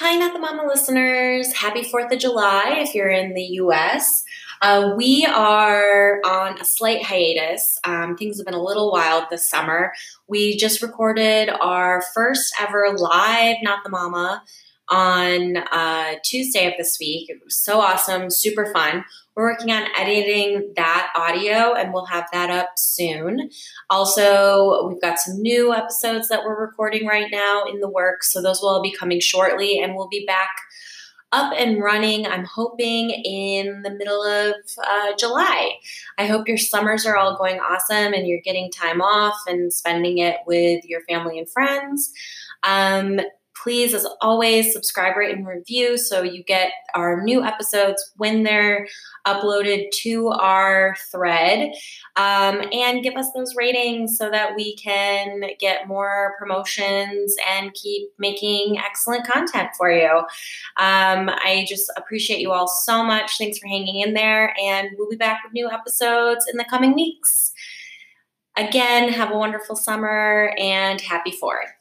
Hi, Not the Mama listeners. Happy 4th of July if you're in the US. Uh, we are on a slight hiatus. Um, things have been a little wild this summer. We just recorded our first ever live Not the Mama on uh, Tuesday of this week. It was so awesome, super fun. We're working on editing that audio and we'll have that up soon. Also, we've got some new episodes that we're recording right now in the works. So those will all be coming shortly and we'll be back up and running, I'm hoping, in the middle of uh, July. I hope your summers are all going awesome and you're getting time off and spending it with your family and friends. Um, Please, as always, subscribe, rate, and review so you get our new episodes when they're uploaded to our thread. Um, and give us those ratings so that we can get more promotions and keep making excellent content for you. Um, I just appreciate you all so much. Thanks for hanging in there, and we'll be back with new episodes in the coming weeks. Again, have a wonderful summer and happy 4th.